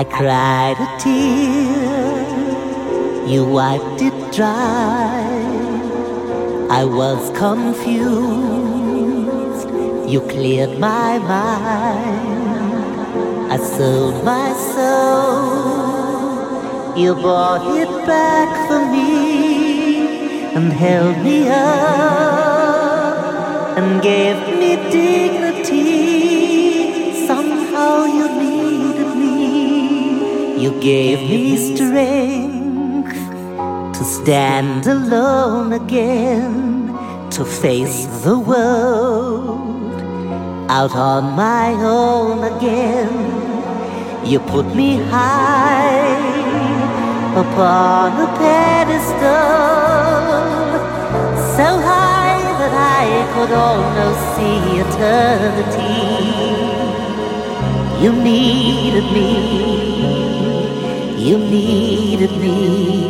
I cried a tear, you wiped it dry. I was confused, you cleared my mind. I sold my soul, you bought it back for me and held me up and gave me dignity. You gave me strength to stand alone again, to face the world out on my own again. You put me high upon a pedestal, so high that I could almost see eternity. You needed me, you needed me.